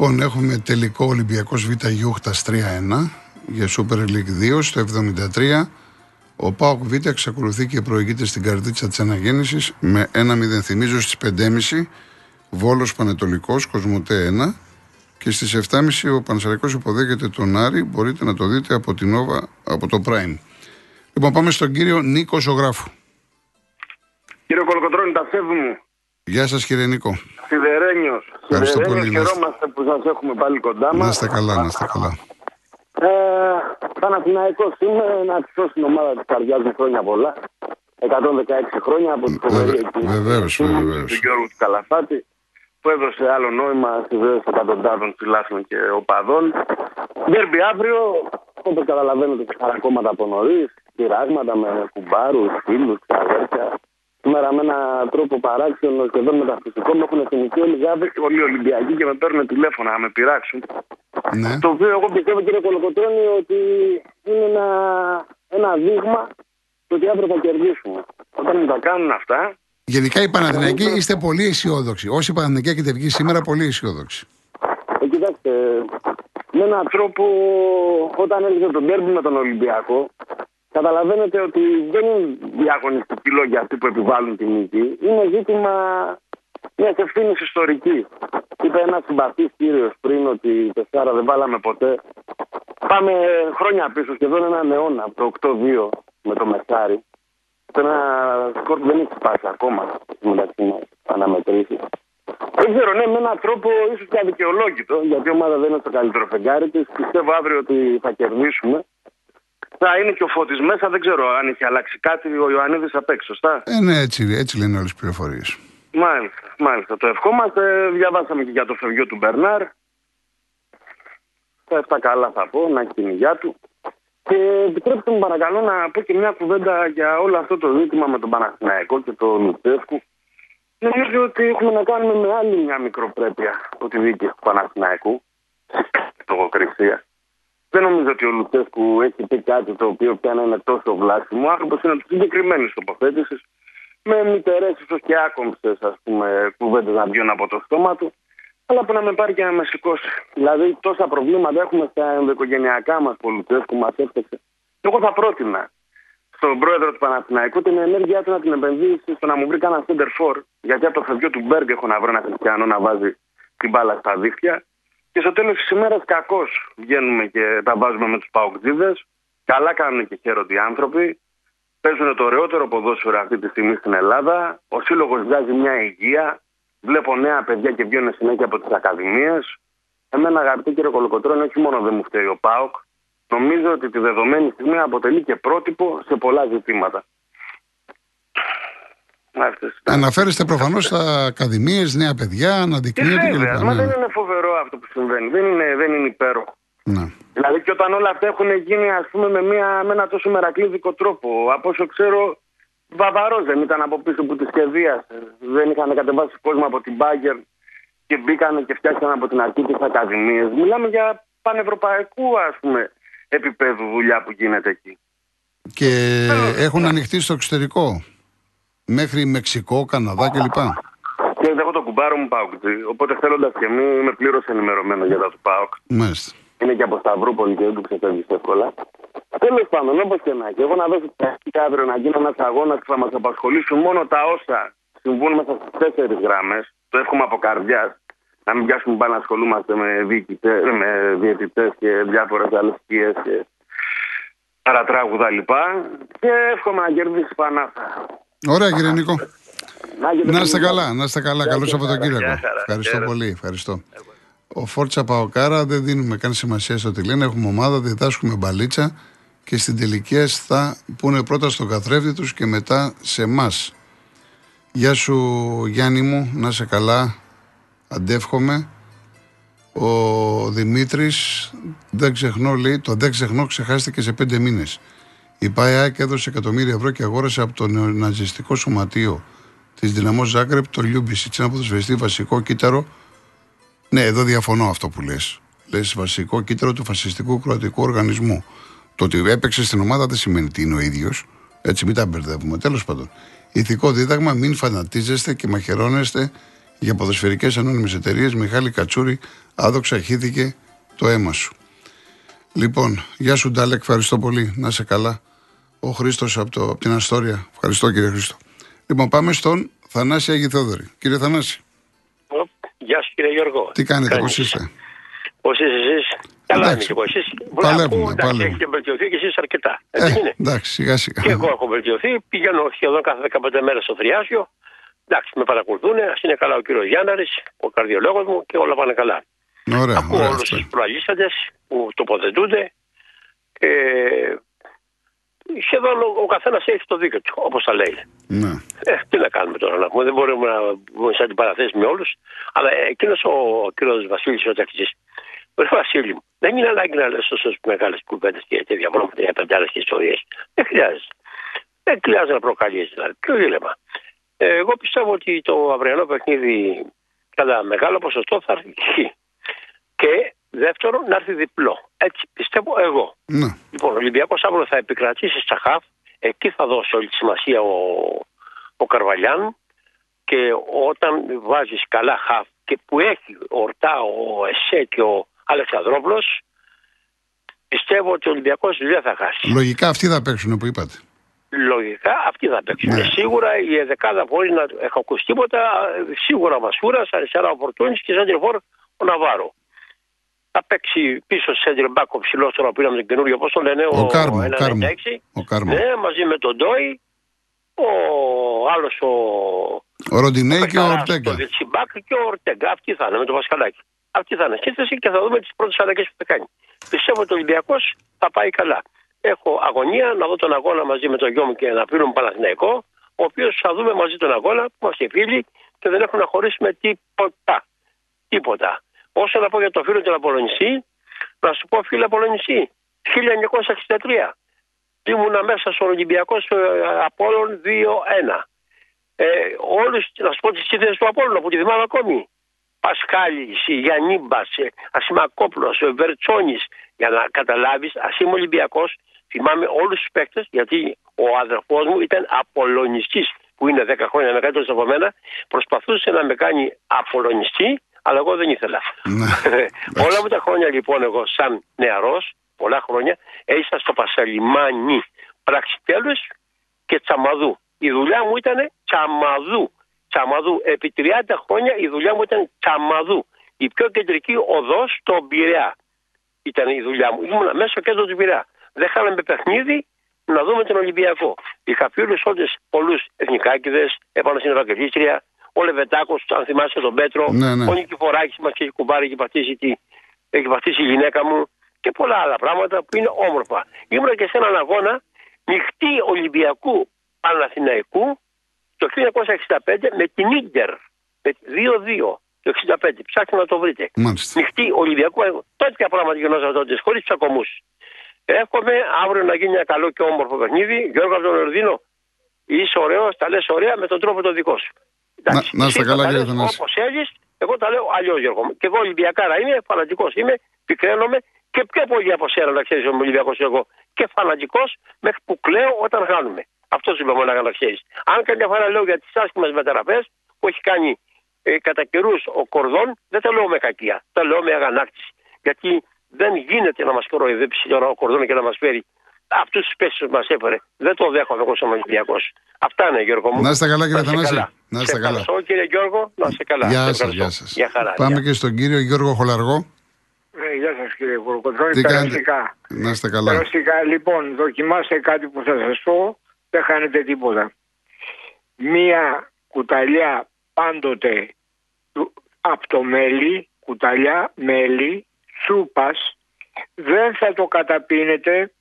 Λοιπόν, έχουμε τελικό Ολυμπιακό Β' Γιούχτας 3-1 για Super League 2 στο 73. Ο Πάοκ Β εξακολουθεί και προηγείται στην καρδίτσα της αναγέννησης με 1-0. Θυμίζω στις 5.30 Βόλος Πανετολικός, Κοσμοτέ 1. Και στις 7.30 ο Πανσαρικό υποδέχεται τον Άρη. Μπορείτε να το δείτε από, την Nova, από το Prime. Λοιπόν, πάμε στον κύριο Νίκο Ζωγράφου. Κύριο Κολοκοτρώνη, τα μου. Γεια σας, κύριε Νίκο. Σιδερένιος. Ευχαριστώ πολύ. Χαιρόμαστε που σας έχουμε πάλι κοντά μας. Να είστε καλά, να είστε καλά. Ε, Παναθηναϊκός είμαι να αφήσω στην ομάδα της καρδιάς μου χρόνια πολλά. 116 χρόνια από την φοβερή εκεί. Βεβαίως, βεβαίως. Του Γιώργου του Καλαφάτη που έδωσε άλλο νόημα στη ζωή εκατοντάδων φιλάθλων και οπαδών. Δέρμπι αύριο, όπως καταλαβαίνετε, και χαρακόμματα από νωρίς, πειράγματα με κουμπάρους, φίλους, ξαδέρφια. Σήμερα με έναν τρόπο παράξενο σχεδόν μεταφυσικό μου έχουν θυμηθεί όλοι οι όλοι οι Ολυμπιακοί και με παίρνουν τηλέφωνα να με πειράξουν. Ναι. Το οποίο εγώ πιστεύω κύριε Κολοκοτρώνη ότι είναι ένα, ένα δείγμα το ότι αύριο θα κερδίσουμε. Όταν μου τα κάνουν αυτά. Γενικά οι Παναθηναϊκοί είστε πολύ αισιόδοξοι. Όσοι Παναθηναϊκοί έχετε βγει σήμερα πολύ αισιόδοξοι. Ε, κοιτάξτε, με έναν τρόπο όταν έρχεται το τέρμι με τον Ολυμπιακό, καταλαβαίνετε ότι δεν είναι διαγωνιστική λόγια αυτοί που επιβάλλουν την νίκη. Είναι ζήτημα μιας ευθύνης ιστορική. Είπε ένας συμπαθής κύριος πριν ότι Τεσσάρα δεν βάλαμε ποτέ. Πάμε χρόνια πίσω, σχεδόν έναν αιώνα, από το 8-2 με το Μεσάρι. Ένα σκορ που δεν έχει σπάσει ακόμα μεταξύ μας αναμετρήσει. Δεν ξέρω, ναι, με έναν τρόπο ίσως και αδικαιολόγητο, γιατί η ομάδα δεν είναι στο καλύτερο φεγγάρι τη. Πιστεύω αύριο ότι θα κερδίσουμε. Θα είναι και ο Φώτης μέσα, δεν ξέρω αν έχει αλλάξει κάτι ο Ιωαννίδης απ' έξω, σωστά; Ε, ναι, έτσι, έτσι λένε όλες τι πληροφορίες. Μάλιστα, μάλιστα. Το ευχόμαστε. Διαβάσαμε και για το φευγείο του Μπερνάρ. Τα αυτά καλά θα πω, να έχει την υγειά του. Και επιτρέψτε μου παρακαλώ να πω και μια κουβέντα για όλο αυτό το ζήτημα με τον Παναθηναϊκό και τον Λουτσέσκου. Νομίζω ότι έχουμε να κάνουμε με άλλη μια μικροπρέπεια από τη δίκη του Παναθηναϊκού. Λογοκρισία. Δεν νομίζω ότι ο Λουτσέσκου έχει πει κάτι το οποίο πια να είναι τόσο βλάσιμο. Ο άνθρωπος είναι συγκεκριμένη τοποθέτησης με μητερέ ίσω και άκομψες κουβέντες να βγουν από το στόμα του, αλλά που να με πάρει και να με σηκώσει. Δηλαδή, τόσα προβλήματα έχουμε στα ενδοοικογενειακά μας πολιτέ που μας έφτιαξε. Εγώ θα πρότεινα στον πρόεδρο του Παναθηναϊκού την ενέργειά του να την επενδύσει στο να μου βρει κανένα center for. Γιατί από το φευγείο του Μπέργκ έχω να βρω ένα χριστιανό να βάζει την μπάλα στα δίχτυα. Και στο τέλος της ημέρας, κακώς βγαίνουμε και τα βάζουμε με τους παοκτζίδες. Καλά κάνουν και χαίρονται οι άνθρωποι παίζουν το ωραιότερο ποδόσφαιρο αυτή τη στιγμή στην Ελλάδα. Ο σύλλογος βγάζει μια υγεία. Βλέπω νέα παιδιά και βγαίνουν συνέχεια από τις ακαδημίες. Εμένα, αγαπητή κύριε Κολοκοτρόνη, όχι μόνο δεν μου φταίει ο ΠΑΟΚ. Νομίζω ότι τη δεδομένη στιγμή αποτελεί και πρότυπο σε πολλά ζητήματα. Αναφέρεστε προφανώς στα ακαδημίες, νέα παιδιά, αναδεικνύεται κλπ. Βέβαια, μα δεν είναι φοβερό αυτό που συμβαίνει. Δεν είναι, δεν είναι υπέροχο. Ναι. Δηλαδή και όταν όλα αυτά έχουν γίνει ας πούμε με, μια, με ένα τόσο μερακλείδικο τρόπο. Από όσο ξέρω Βαβαρός δεν ήταν από πίσω που τη σχεδίασε. Δεν είχαν κατεβάσει κόσμο από την Μπάγκερ και μπήκαν και φτιάξαν από την αρχή τις ακαδημίες. Μιλάμε για πανευρωπαϊκού ας πούμε επίπεδου δουλειά που γίνεται εκεί. Και έχουν ανοιχτεί στο εξωτερικό. Μέχρι Μεξικό, Καναδά κλπ. Και εγώ το κουμπάρο μου πάω. Οπότε θέλοντας και εμείς είμαι πλήρως ενημερωμένος για τα του ΠΑΟΚ. Μάλιστα είναι και από Σταυρούπολη και δεν του ξεφεύγει εύκολα. Τέλος πάντων, όπως και να έχει, εγώ να δώσω την αύριο να γίνει ένας αγώνας που θα μας απασχολήσουν μόνο τα όσα συμβούν μέσα στις τέσσερις γράμμες. Το εύχομαι από καρδιά. Να μην πιάσουμε πάλι να ασχολούμαστε με, με διαιτητές και διάφορες άλλες σκιές και παρατράγουδα λοιπά. Και εύχομαι να κερδίσει πανάθα. Ωραία, κύριε Νίκο. Να είστε καλά, να είστε καλά. Καλό Σαββατοκύριακο. Ευχαριστώ πολύ. Ευχαριστώ. Ο Φόρτσα Παοκάρα δεν δίνουμε καν σημασία στο τι λένε. Έχουμε ομάδα, διδάσκουμε μπαλίτσα και στην τελική θα πούνε πρώτα στον καθρέφτη τους και μετά σε εμάς. Γεια σου Γιάννη μου, να σε καλά, αντεύχομαι. Ο Δημήτρης, δεν ξεχνώ λέει, το δεν ξεχνώ ξεχάστηκε σε πέντε μήνες. Η ΠΑΕ ΑΕΚ έδωσε εκατομμύρια ευρώ και αγόρασε από το ναζιστικό σωματείο της Δυναμό Ζάγκρεπ το Λιούμπισιτς, ένα ποδοσφαιριστή βασικό κύτταρο ναι, εδώ διαφωνώ αυτό που λες. Λες βασικό κύτταρο του φασιστικού κροατικού οργανισμού. Το ότι έπαιξε στην ομάδα δεν σημαίνει ότι είναι ο ίδιος. Έτσι, μην τα μπερδεύουμε. Τέλος πάντων, ηθικό δίδαγμα, μην φανατίζεστε και μαχαιρώνεστε για ποδοσφαιρικές ανώνυμες εταιρείες. Μιχάλη Κατσούρη, άδοξα χύθηκε το αίμα σου. Λοιπόν, γεια σου Ντάλεκ, ευχαριστώ πολύ. Να σε καλά. Ο Χρήστος από, από την Αστόρια. Ευχαριστώ κύριε Χρήστο. Λοιπόν, πάμε στον Θανάση Αγιθόδωρη. Κύριε Θανάση. Γεια σου κύριε Γιώργο. Τι κάνετε, πώς είστε; Πώς είστε εσείς; Καλά είμαι και εγώ. Εσείς παλεύουμε, παλεύουμε. Έχετε βελτιωθεί και εσείς αρκετά. Ε, Έτσι είναι. Εντάξει, σιγά σιγά. Και εγώ έχω βελτιωθεί. Πηγαίνω σχεδόν κάθε 15 μέρες στο Θριάσιο. Εντάξει, με παρακολουθούν. Α είναι καλά ο κύριος Γιάνναρης, ο καρδιολόγος μου και όλα πάνε καλά. Ωραία, Ακούω ωραία. όλους τους προαλήσαντες που τοποθετούνται. Και σχεδόν ο, ο καθένας έχει το δίκιο του, όπως τα λέει. Ναι. Ε, τι να κάνουμε τώρα να πούμε, δεν μπορούμε να μπούμε σε αντιπαραθέσει με όλους. Αλλά εκείνος ο κύριος Βασίλης ο ταξιτζή, Ρε Βασίλη μου, δεν είναι ανάγκη να λες τόσο μεγάλες κουβέντες και τέτοια πράγματα για πεντάρε και ιστορίες. Δεν χρειάζεται. Δεν χρειάζεται να προκαλείς δηλαδή. Ποιο δίλημα. Ε, εγώ πιστεύω ότι το αυριανό παιχνίδι κατά μεγάλο ποσοστό θα έρθει χ. Και δεύτερον να έρθει διπλό. Έτσι πιστεύω εγώ. ναι. Λοιπόν, ο Ολυμπιακός αύριο θα επικρατήσει στα χαφ. Εκεί θα δώσει όλη τη σημασία ο, ο Καρβαλιάν. Και όταν βάζεις καλά χαφ και που έχει Όρτα, ο Έσε και ο Αλεξανδρόπουλος, πιστεύω ότι ο Ολυμπιακός δεν θα χάσει. Λογικά αυτοί θα παίξουν που είπατε. Λογικά αυτοί θα παίξουν. Ναι. Σίγουρα ενδεκάδα μπορεί να έχω ακούσει τίποτα. Σίγουρα ο Μασούρας, αριστερά ο Φορτούνης και σέντερ φορ ο Ναβάρο. Θα παίξει πίσω σε σέντερ μπακ ο ψηλός τώρα που είδαμε τον καινούριο, πώς τον λένε, Ο Κάρμο, 1,96. ο Κάρμο. Ο Κάρμο. Ναι, μαζί με τον Ντόι, ο άλλος ο. Ο Ροντινέη και ο Πεκαράς, Ορτέγκα. Το Διτσιμπάκ και ο Ορτέγκα. Αυτοί θα είναι με το Βασκαλάκι. Αυτοί θα είναι σύνθεση και θα δούμε τις πρώτες αλλαγές που θα κάνει. Πιστεύω ότι ο Ολυμπιακός θα πάει καλά. Έχω αγωνία να δω τον αγώνα μαζί με τον γιο μου και να πήρουμε Παναθηναϊκό, ο οποίος θα δούμε μαζί τον αγώνα που είμαστε φίλοι και δεν έχουμε να χωρίσουμε τίποτα. Τίποτα. Όσο να πω για το φίλο του Απολωνιστή, να σου πω φίλο Απολωνιστή, 1963. Ήμουνα μέσα στον Ολυμπιακός στο ε, Απόλλων 2-1. Ε, όλους, να σου πω τις σύνθεσες του Απόλλωνα που τη θυμάμαι ακόμη. Πασχάλης, Γιαννίμπας, ε, Ασημακόπουλος, ε, Βερτσόνης. Για να καταλάβεις, ας είμαι Ολυμπιακός, θυμάμαι όλους τους παίκτες, γιατί ο αδερφός μου ήταν Απολωνιστής, που είναι 10 χρόνια μεγαλύτερος από μένα, προσπαθούσε να με κάνει Απολωνιστή, αλλά εγώ δεν ήθελα. Ναι. Όλα μου τα χρόνια λοιπόν εγώ σαν νεαρός, πολλά χρόνια, έζησα στο Πασαλιμάνι Πραξιτέλους και Τσαμαδού. Η δουλειά μου ήταν Τσαμαδού. Τσαμαδού. Επί 30 χρόνια η δουλειά μου ήταν Τσαμαδού. Η πιο κεντρική οδός στο Πειραιά ήταν η δουλειά μου. Ήμουν μέσα στο κέντρο του Πειραιά. Δεν χάλαμε παιχνίδι να δούμε τον Ολυμπιακό. Είχα φίλου όλε πολλούς εθνικάκιδε επάνω στην Ευαγγελίστρια. Ο Λεβετάκο, αν θυμάστε τον Πέτρο. Ναι, ναι. Ο Νικηφοράκης μας έχει κουμπάρει, έχει πατήσει, τη, έχει πατήσει η γυναίκα μου. Και πολλά άλλα πράγματα που είναι όμορφα. Ήμουν και σε έναν αγώνα νυχτή Ολυμπιακού Παναθηναϊκού το 1965 με την Ίντερ. Με 2-2 το 65. Ψάχνετε να το βρείτε. Μάλιστα. Νυχτή Ολυμπιακού. Τέτοια πράγματα γινόταν τότε, χωρίς τσακωμού. Εύχομαι αύριο να γίνει ένα καλό και όμορφο παιχνίδι. Γιώργος από τον Ορδίνο, είσαι ωραίος, τα λες ωραία με τον τρόπο το δικό σου. Να- να είστε καλά, κύριε Θανάση. Όπως θέλει, εγώ τα λέω αλλιώς, Γιώργο. μου. Και εγώ Ολυμπιακάρα είμαι, φανατικός είμαι, πικραίνομαι και πιο πολύ από σένα να ξέρεις είμαι Ολυμπιακός εγώ. Και φανατικός μέχρι που κλαίω όταν χάνουμε. Αυτός σου είπα μόνο να ξέρεις. Αν καμιά φορά λέω για τις άσχημες μεταγραφές που έχει κάνει ε, κατά καιρούς ο Κορδόν, δεν τα λέω με κακία. Τα λέω με αγανάκτηση. Γιατί δεν γίνεται να μας κοροϊδέψει τώρα ο Κορδόν και να μας φέρει αυτούς τους πέσει που μας έφερε. Δεν το δέχομαι εγώ σαν Ολυμπιακός. Αυτά είναι, Γιώργο μου. Να είστε καλά, κύριε είστε Θανάση. Καλά. Να είστε Σε καλά. ευχαριστώ, κύριε Γιώργο. Να είστε καλά. Γεια Σε σας, ευχαριστώ. γεια σας. Γεια χαρά. Πάμε Γεια. και στον κύριο Γιώργο Χολαργό. Ε, γεια σας κύριε Κουρκοτρώνη, Τι κάνετε; περαστικά. Να είστε καλά. Περαστικά, λοιπόν, δοκιμάστε κάτι που θα σας πω, δεν χάνετε τίποτα. Μία κουταλιά πάντοτε του- από το μέλι, κουταλιά μέλι, σούπας, δεν θα το καταπίνετε,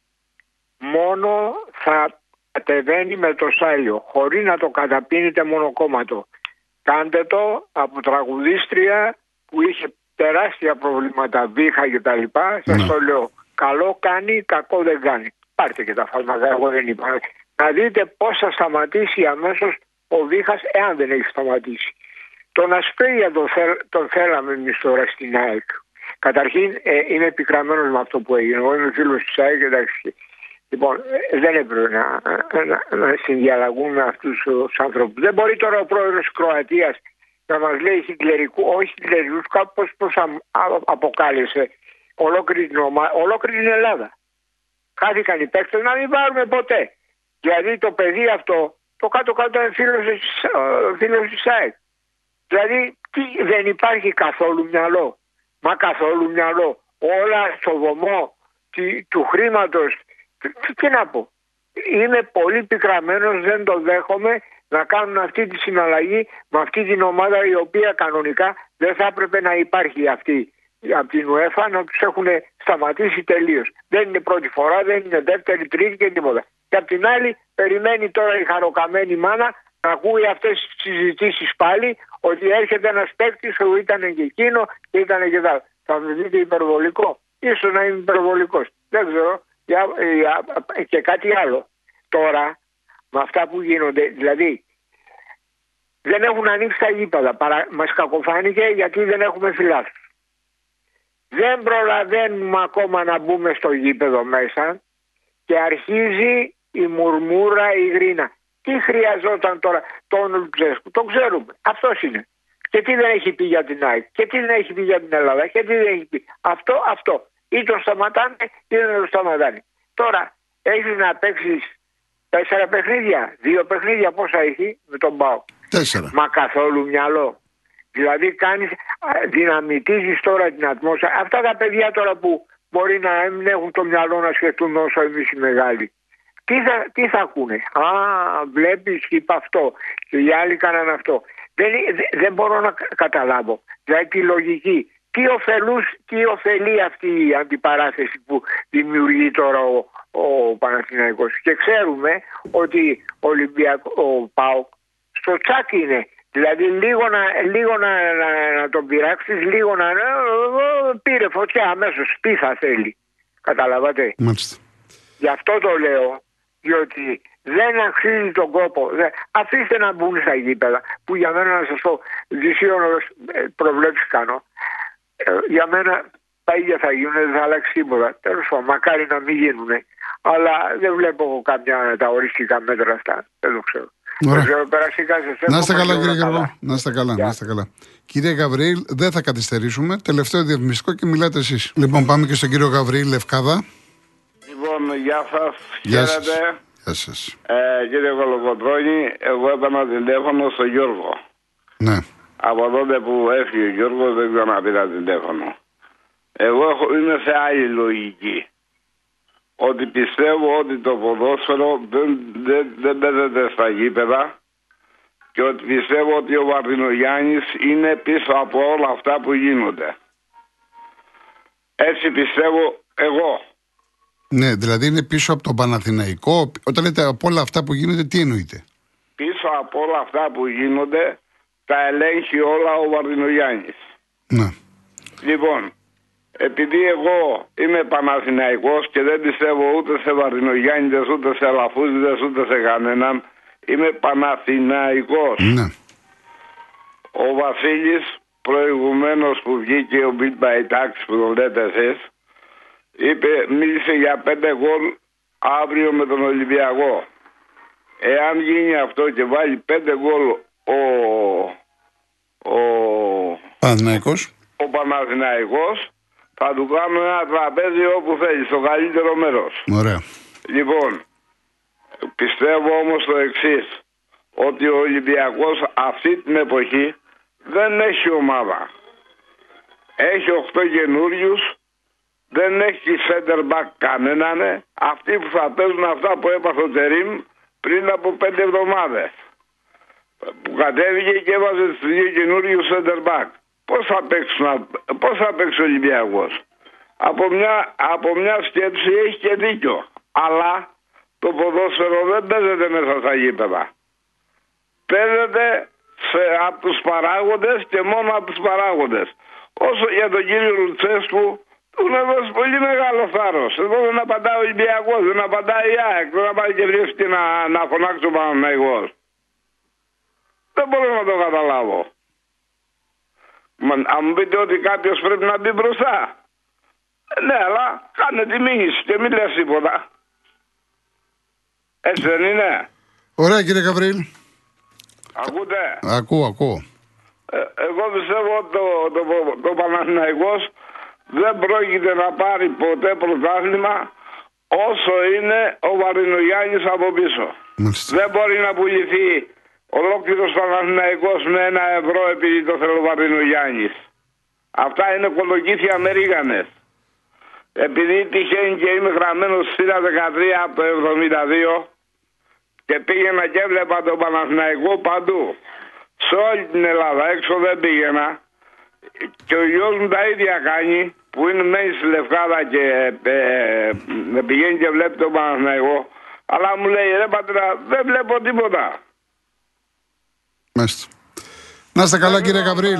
μόνο θα κατεβαίνει με το σάλιο, χωρίς να το καταπίνετε μονοκόμματο. Κάντε το από τραγουδίστρια που είχε τεράστια προβλήματα, βήχα και τα λοιπά. Σας Ναι. το λέω, καλό κάνει, κακό δεν κάνει. Πάρτε και τα φάρμακα, εγώ δεν είπα. Να δείτε πώς θα σταματήσει αμέσως ο βήχας εάν δεν έχει σταματήσει. Τον Ασπρίγια τον, θέλ, τον θέλαμε εμείς τώρα στην ΑΕΚ. Καταρχήν ε, είμαι επικραμμένος με αυτό που έγινε. Εγώ είμαι φίλος της ΑΕΚ, εντάξει. Λοιπόν, ε, δεν έπρεπε να, να, να συνδιαλλαγούν με αυτούς τους άνθρωπου. Δεν μπορεί τώρα ο πρόεδρος της Κροατίας να μας λέει χιτλερικού, όχι χιτλερικούς, κάπως πώς αποκάλεσε ολόκληρη την, ομα... ολόκληρη την Ελλάδα. Χάθηκαν οι παίκτες να μην πάρουμε ποτέ. Δηλαδή το παιδί αυτό, το κάτω-κάτω είναι φίλος, φίλος της ΑΕΚ. Δηλαδή τι, δεν υπάρχει καθόλου μυαλό. Μα καθόλου μυαλό. Όλα στο βωμό του χρήματος. Τι, τι να πω. Είμαι πολύ πικραμένος, δεν το δέχομαι να κάνουν αυτή τη συναλλαγή με αυτή την ομάδα η οποία κανονικά δεν θα έπρεπε να υπάρχει αυτή από την UEFA να τους έχουν σταματήσει τελείως. Δεν είναι πρώτη φορά, δεν είναι δεύτερη, τρίτη και τίποτα. Και απ' την άλλη περιμένει τώρα η χαροκαμένη μάνα να ακούει αυτές τις συζητήσεις πάλι ότι έρχεται ένας παίκτης που ήταν και εκείνο και ήταν και τα. Θα με δείτε υπερβολικό. Ίσως να είμαι υπερβολικός. Δεν ξέρω. Και κάτι άλλο. Τώρα με αυτά που γίνονται, δηλαδή δεν έχουν ανοίξει τα γήπεδα. Παρα... Μας κακοφάνηκε γιατί δεν έχουμε φιλάθλους. Δεν προλαβαίνουμε ακόμα να μπούμε στο γήπεδο μέσα και αρχίζει η μουρμούρα, η γρίνα. Τι χρειαζόταν τώρα τον Λουτσέσκου, το ξέρουμε. Αυτός είναι. Και τι δεν έχει πει για την ΑΕΚ, και τι δεν έχει πει για την Ελλάδα, και τι δεν έχει πει. Αυτό, αυτό. Ή τον σταματάνε ή δεν τον σταματάνε. Τώρα έχεις να παίξεις τέσσερα παιχνίδια, δύο παιχνίδια πόσα έχει με τον Μπάου. Τέσσερα. Μα καθόλου μυαλό. Δηλαδή κάνεις, δυναμητίζεις τώρα την ατμόσφαιρα. Αυτά τα παιδιά τώρα που μπορεί να μην έχουν το μυαλό να σκεφτούν όσο εμείς οι μεγάλοι. Τι θα, τι θα ακούνε; Α, βλέπεις, είπα αυτό. Και οι άλλοι κάναν αυτό. Δεν, δεν μπορώ να καταλάβω. Δηλαδή τη λογική. Τι, ωφελούς, τι ωφελεί αυτή η αντιπαράθεση που δημιουργεί τώρα ο, ο Παναθηναϊκός. Και ξέρουμε ότι ο, Ολυμπιακό, ο ΠΑΟΚ στο τσάκι είναι. Δηλαδή λίγο να, λίγο να, να, τον πειράξεις, λίγο να. Πήρε φωτιά αμέσως. Τι θα θέλει. Καταλαβαίνετε. Μάλιστα. Γι' αυτό το λέω, διότι δεν αξίζει τον κόπο. Αφήστε να μπουν στα γήπεδα, που για μένα να σας πω, δυσίωνος ε, προβλέψεις κάνω. Ε, για μένα τα ίδια θα γίνουν, δεν θα αλλάξει τίποτα. Τέλος πάντων, μακάρι να μην γίνουν. Αλλά δεν βλέπω κάποια τα οριστικά μέτρα αυτά. Δεν το ξέρω. Να είστε καλά, κύριε Γαβρίλ. Να είστε καλά, να είστε καλά. Κύριε Γαβρίλ, δεν θα καθυστερήσουμε. Τελευταίο διαφημιστικό και μιλάτε εσείς. Λοιπόν, πάμε και στον κύριο Γαβρίλ Λευκάδα. Λοιπόν, γεια σας. Γεια Χαίρετε. Γεια σας. Ε, κύριε Κολοκοτρόνη, εγώ έπαιρνα τηλέφωνο στο Γιώργο. Ναι. Από τότε που έφυγε ο Γιώργος δεν ξαναπήρα τηλέφωνο. Εγώ είμαι σε άλλη λογική ότι πιστεύω ότι το ποδόσφαιρο δεν, δεν, δεν παίζεται στα γήπεδα και ότι πιστεύω ότι ο Βαρδινογιάννης είναι πίσω από όλα αυτά που γίνονται. Έτσι πιστεύω εγώ. Ναι, δηλαδή είναι πίσω από τον Παναθηναϊκό. Όταν λέτε από όλα αυτά που γίνονται, τι εννοείτε; Πίσω από όλα αυτά που γίνονται, τα ελέγχει όλα ο Βαρδινογιάννης. Ναι. Λοιπόν, επειδή εγώ είμαι Παναθηναϊκός και δεν πιστεύω ούτε σε Βαρδινογιάννητες, ούτε σε Αλαφούζιδες, ούτε σε κανέναν, είμαι Παναθηναϊκός. Ναι. Ο Βασίλης προηγουμένως που βγήκε ο Beat by Tax που τον λέτε εσείς, είπε, μίλησε για πέντε γκολ αύριο με τον Ολυμπιακό. Εάν γίνει αυτό και βάλει πέντε γκολ ο, ο, Παναθηναϊκός. ο Παναθηναϊκός, θα του κάνουμε ένα τραπέζι όπου θέλει, στο καλύτερο μέρος. Ωραία. Λοιπόν, πιστεύω όμως το εξής. Ότι ο Ολυμπιακός αυτή την εποχή δεν έχει ομάδα. Έχει 8 καινούριους, δεν έχει center back κανέναν. Αυτοί που θα παίζουν αυτά που έπαθε ο Τερήμ πριν από 5 εβδομάδες. Που κατέβηκε και έβαζε του δύο καινούριους center back. Πώς θα, παίξουν, πώς θα παίξει ο Ολυμπιακός; Από μια, από μια σκέψη έχει και δίκιο. Αλλά το ποδόσφαιρο δεν παίζεται μέσα στα γήπεδα. Παίζεται σε, από τους παράγοντες και μόνο από τους παράγοντες. Όσο για τον κύριο Λουτσέσκου, του να δώσει πολύ μεγάλος θάρρος. Εδώ δεν απαντάει ο Ολυμπιακός, δεν απαντάει η ΑΕΚ, δεν πάει και βρίσκει να, να φωνάξει ο Παναγιώ. Δεν μπορώ να το καταλάβω. Μα, αν μου πείτε ότι κάποιος πρέπει να μπει μπροστά. Ε, ναι, αλλά κάνε τη μήνυση και μην λες τίποτα. Έτσι δεν είναι; Ωραία κύριε Γαβρίλ. Ακούτε; Ακούω, ακούω. Ε, εγώ πιστεύω ότι το, το, το, Παναθηναϊκός δεν πρόκειται να πάρει ποτέ πρωτάθλημα όσο είναι ο Βαρινογιάννης από πίσω. Δεν μπορεί να πουληθεί ολόκληρος Παναθηναϊκός με ένα ευρώ επειδή το θέλει ο Βαρινογιάννης. Αυτά είναι κολοκύθια Αμερίγανες. Επειδή τυχαίνει και είμαι γραμμένος στη 13 από το 72 και πήγαινα και έβλεπα τον Παναθηναϊκό παντού. Σε όλη την Ελλάδα, έξω δεν πήγαινα. Και ο γιος μου τα ίδια κάνει, που είναι μέσα στη Λευκάδα και ε, ε, πηγαίνει και βλέπει τον Παναθηναϊκό. Αλλά μου λέει, ρε πατέρα, δεν βλέπω τίποτα. Μάλιστα. Να είστε καλά κύριε Καβρίλ.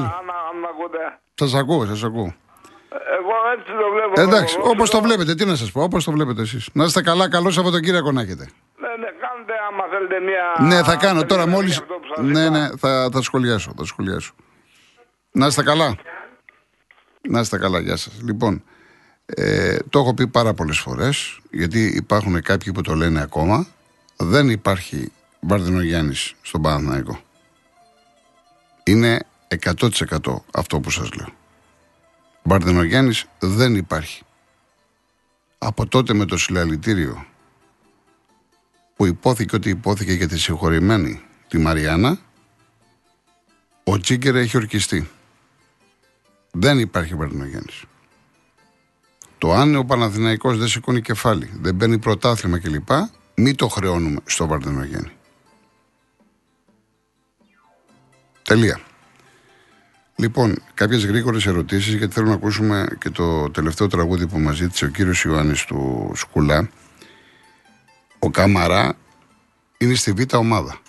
Σας ακούω, σας ακούω. Εγώ έτσι το βλέπω. Εντάξει, όπως το βλέπετε, τι να σας πω, όπως το βλέπετε εσείς. Να είστε καλά, καλό Σαββατοκύριακο να έχετε. Ναι, ναι, κάντε άμα θέλετε μια. Ναι, θα κάνω τώρα μόλι. Ναι, ναι, θα, θα σχολιάσω. Θα σχολιάσω. Να είστε καλά. Να είστε καλά, γεια σας. Λοιπόν, ε, το έχω πει πάρα πολλές φορές, γιατί υπάρχουν κάποιοι που το λένε ακόμα. Δεν υπάρχει Βαρδινογιάννης στον Παναθηναϊκό. Είναι 100% αυτό που σας λέω. Μπαρδενογιάννης δεν υπάρχει. Από τότε με το συλλαλητήριο που υπόθηκε ότι υπόθηκε για τη συγχωρημένη τη Μαριάννα, ο Τσίγκερ έχει ορκιστεί. Δεν υπάρχει Μπαρδενογιάννης. Το αν ο Παναθηναϊκός δεν σηκώνει κεφάλι, δεν μπαίνει πρωτάθλημα κλπ, μην το χρεώνουμε στο Βαρδινογέννη. Τελεία. Λοιπόν, κάποιες γρήγορες ερωτήσεις, γιατί θέλω να ακούσουμε και το τελευταίο τραγούδι που μας ζήτησε ο κύριος Ιωάννης του Σκουλά. Ο Καμαρά είναι στη β' ομάδα.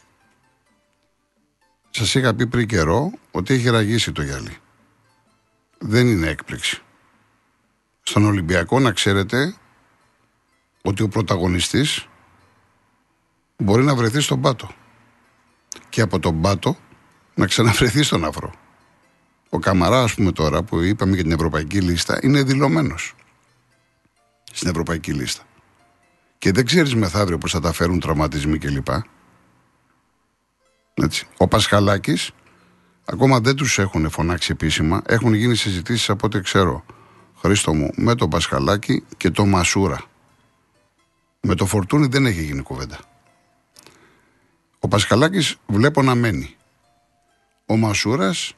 Σας είχα πει πριν καιρό ότι έχει ραγίσει το γυαλί. Δεν είναι έκπληξη. Στον Ολυμπιακό να ξέρετε ότι ο πρωταγωνιστής μπορεί να βρεθεί στον πάτο. Και από τον πάτο να ξαναβρεθεί στον αφρό. Ο Καμαρά, ας πούμε τώρα, που είπαμε για την ευρωπαϊκή λίστα, είναι δηλωμένος στην ευρωπαϊκή λίστα. Και δεν ξέρεις μεθαύριο πώς θα τα φέρουν τραυματισμοί κλπ. Έτσι. Ο Πασχαλάκης, ακόμα δεν τους έχουν φωνάξει επίσημα. Έχουν γίνει συζητήσεις από ό,τι ξέρω, Χρήστο μου, με τον Πασχαλάκη και τον Μασούρα. Με το Φορτούνι δεν έχει γίνει κουβέντα. Ο Πασχαλάκης βλέπω να μένει. Ο Μασούρας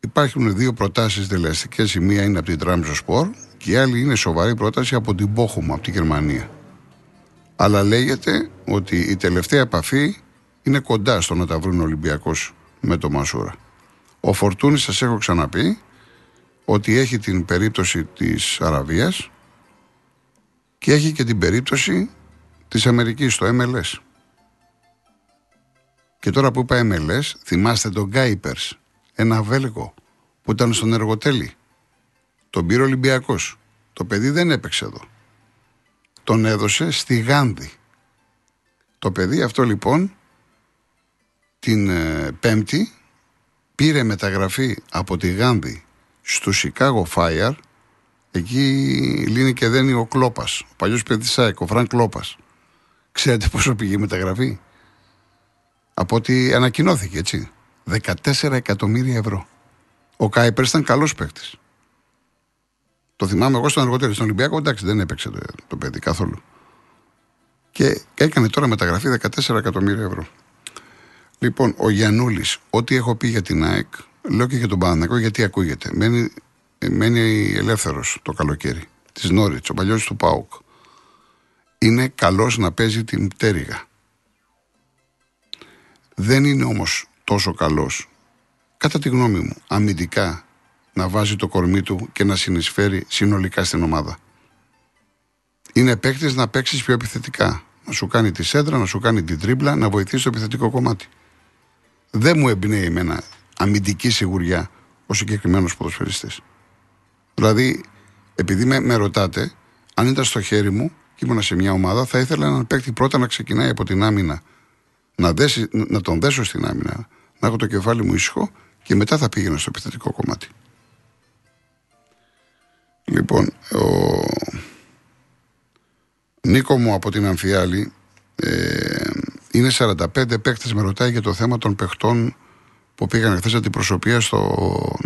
Υπάρχουν δύο προτάσεις δελεαστικέ. Η μία είναι από την Τράμψο Σπορ και η άλλη είναι σοβαρή πρόταση από την Πόχουμ, από τη Γερμανία. Αλλά λέγεται ότι η τελευταία επαφή είναι κοντά στο να τα βρουν Ολυμπιακός με το Μασούρα. Ο Φορτούνης, σας έχω ξαναπεί, ότι έχει την περίπτωση της Αραβίας και έχει και την περίπτωση της Αμερικής, στο MLS. Και τώρα που είπα MLS, θυμάστε τον Γκάιπερς, ένα Βέλγο που ήταν στον εργοτέλη. Τον πήρε Ολυμπιακός. Το παιδί δεν έπαιξε εδώ. Τον έδωσε στη Γάνδη. Το παιδί αυτό λοιπόν την ε, Πέμπτη πήρε μεταγραφή από τη Γάνδη στο Chicago Fire εκεί λύνει και δένει ο Κλόπας, ο παλιός παιδί ο Φραν Κλόπας. Ξέρετε πόσο πήγε η μεταγραφή; Από ότι ανακοινώθηκε έτσι. 14 εκατομμύρια ευρώ. Ο Κάιπερς ήταν καλός παίκτης. Το θυμάμαι εγώ στον εργοτέλη. Στον Ολυμπιακό, εντάξει, δεν έπαιξε το, το παιδί καθόλου. Και έκανε τώρα μεταγραφή 14 εκατομμύρια ευρώ. Λοιπόν, ο Γιανούλη, ό,τι έχω πει για την ΑΕΚ, λέω και για τον Πανανακό γιατί ακούγεται. Μένει, μένει ελεύθερος το καλοκαίρι. Της Νόριτς, ο παλιός του Πάουκ. Είναι καλός να παίζει την πτέρυγα. Δεν είναι όμως τόσο καλός, κατά τη γνώμη μου, αμυντικά να βάζει το κορμί του και να συνεισφέρει συνολικά στην ομάδα. Είναι παίκτης να παίξεις πιο επιθετικά. Να σου κάνει τη σέντρα, να σου κάνει την τρίμπλα, να βοηθήσει το επιθετικό κομμάτι. Δεν μου εμπνέει εμένα αμυντική σιγουριά ο συγκεκριμένος ποδοσφαιριστής. Δηλαδή, επειδή με, με ρωτάτε, αν ήταν στο χέρι μου και ήμουν σε μια ομάδα, θα ήθελα έναν παίκτη πρώτα να ξεκινάει από την άμυνα, να, δέσει, να τον δέσω στην άμυνα, να έχω το κεφάλι μου ήσυχο και μετά θα πήγαινα στο επιθετικό κομμάτι. Λοιπόν, ο Νίκο μου από την Αμφιάλη ε, είναι 45 παίκτες με ρωτάει για το θέμα των παιχτών που πήγαν χθες αντιπροσωπεία στο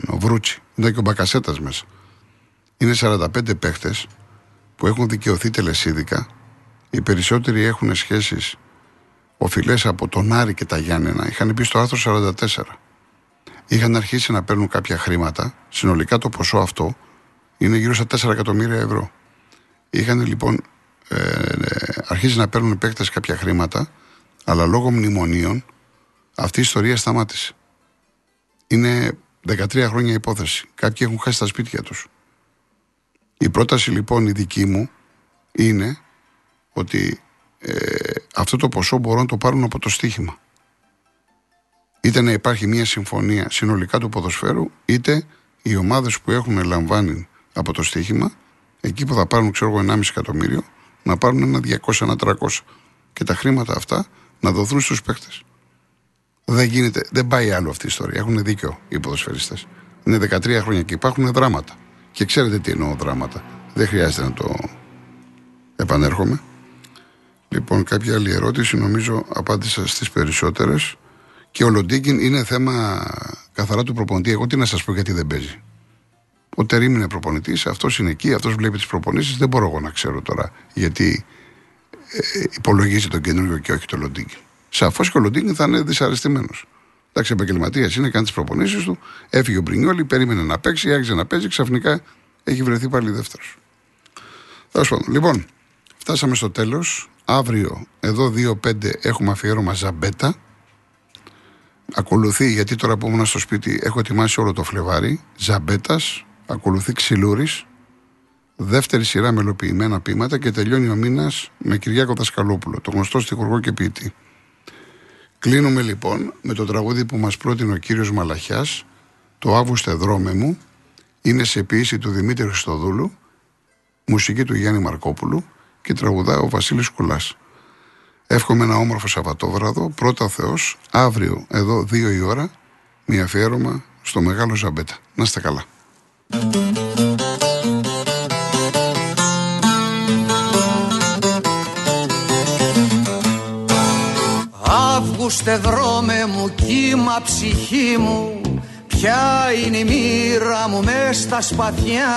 Βρούτσι. Ήταν και ο Μπακασέτας μέσα. Είναι 45 παίχτε που έχουν δικαιωθεί τελεσίδικα. Οι περισσότεροι έχουν σχέσεις οφειλέ από τον Άρη και τα Γιάννενα. Είχαν πει στο άρθρο 44. Είχαν αρχίσει να παίρνουν κάποια χρήματα. Συνολικά το ποσό αυτό είναι γύρω στα 4 εκατομμύρια ευρώ. Είχαν λοιπόν ε, ε, αρχίσει να παίρνουν παίκτες κάποια χρήματα, αλλά λόγω μνημονίων αυτή η ιστορία σταμάτησε. Είναι 13 χρόνια υπόθεση. Κάποιοι έχουν χάσει τα σπίτια τους. Η πρόταση λοιπόν η δική μου είναι ότι ε, αυτό το ποσό μπορούν να το πάρουν από το στοίχημα. Είτε να υπάρχει μια συμφωνία συνολικά του ποδοσφαίρου, είτε οι ομάδες που έχουν λαμβάνει από το στοίχημα, εκεί που θα πάρουν ξέρω εγώ 1,5 εκατομμύριο, να πάρουν ένα 200, ένα 300. Και τα χρήματα αυτά να δοθούν στους παίχτες. Δεν γίνεται, δεν πάει άλλο αυτή η ιστορία. Έχουν δίκιο οι ποδοσφαιριστές. Είναι 13 χρόνια και υπάρχουν δράματα. Και ξέρετε τι εννοώ δράματα. Δεν χρειάζεται να το επανέρχομαι. Λοιπόν, κάποια άλλη ερώτηση, νομίζω απάντησα στις περισσότερες. Και ο Λοντίγκιν είναι θέμα καθαρά του προπονητή. Εγώ τι να σας πω γιατί δεν παίζει. Ο Τερήμ είναι προπονητής, αυτός είναι εκεί, αυτός βλέπει τις προπονήσεις. Δεν μπορώ εγώ να ξέρω τώρα γιατί ε, υπολογίζει τον καινούριο και όχι τον Λοντίγκιν. Σαφώς και ο Λοντίνγκιν θα είναι δυσαρεστημένος. Εντάξει, επαγγελματίας είναι, κάνει τις προπονήσεις του. Έφυγε ο Μπρινιόλη, περίμενε να παίξει, άρχισε να παίζει, ξαφνικά έχει βρεθεί πάλι δεύτερος. Τέλος πάντων, λοιπόν, φτάσαμε στο τέλος. Αύριο, εδώ 2-5 έχουμε αφιέρωμα Ζαμπέτα. Ακολουθεί, γιατί τώρα που ήμουν στο σπίτι έχω ετοιμάσει όλο το Φλεβάρι. Ζαμπέτας, ακολουθεί Ξυλούρης. Δεύτερη σειρά μελοποιημένα πείματα και τελειώνει ο μήνας με Κυριάκο Δασκαλόπουλο, το γνωστό στιχουργό και ποιητή. Κλείνουμε λοιπόν με το τραγούδι που μας πρότεινε ο κύριος Μαλαχιάς, το Αύγουστε δρόμε μου, είναι σε ποιήση του Δημήτρη Χριστοδούλου, μουσική του Γιάννη Μαρκόπουλου και τραγουδά ο Βασίλης Κουλάς. Εύχομαι ένα όμορφο Σαββατόβραδο, πρώτα Θεός, αύριο εδώ δύο η ώρα, μια αφιέρωμα στο Μεγάλο Ζαμπέτα. Να είστε καλά. Αύγουστε δρόμε μου κύμα ψυχή μου Ποια είναι η μοίρα μου μες στα σπαθιά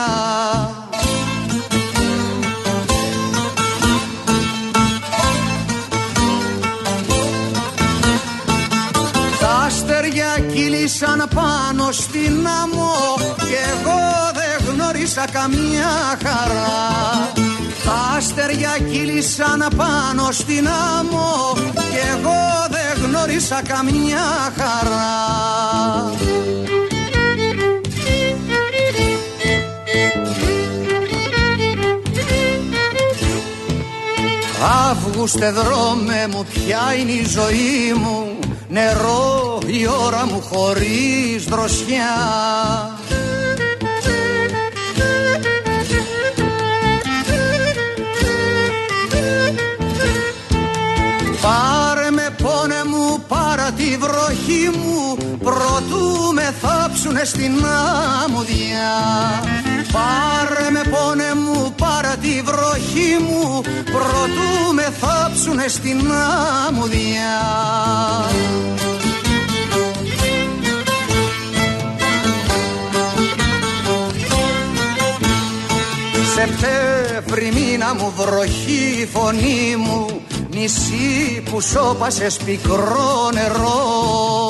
άστερια κύλησαν πάνω στην άμμο και εγώ δεν γνώρισα καμία χαρά τα άστερια κύλησαν πάνω στην άμμο και εγώ δεν γνώρισα καμιά χαρά. Αύγουστε δρόμε μου ποια είναι η ζωή μου Νερό η ώρα μου χωρίς δροσιά. Πάρε με πόνε μου παρά τη βροχή μου. Προτού με θάψουνε στην άμμουδιά. Πάρε με πόνε μου παρά τη βροχή μου. Προτού με θάψουνε στην άμμουδιά Σεπτέμβρη μήνα μου βροχή φωνή μου νησί που σώπασες πικρό νερό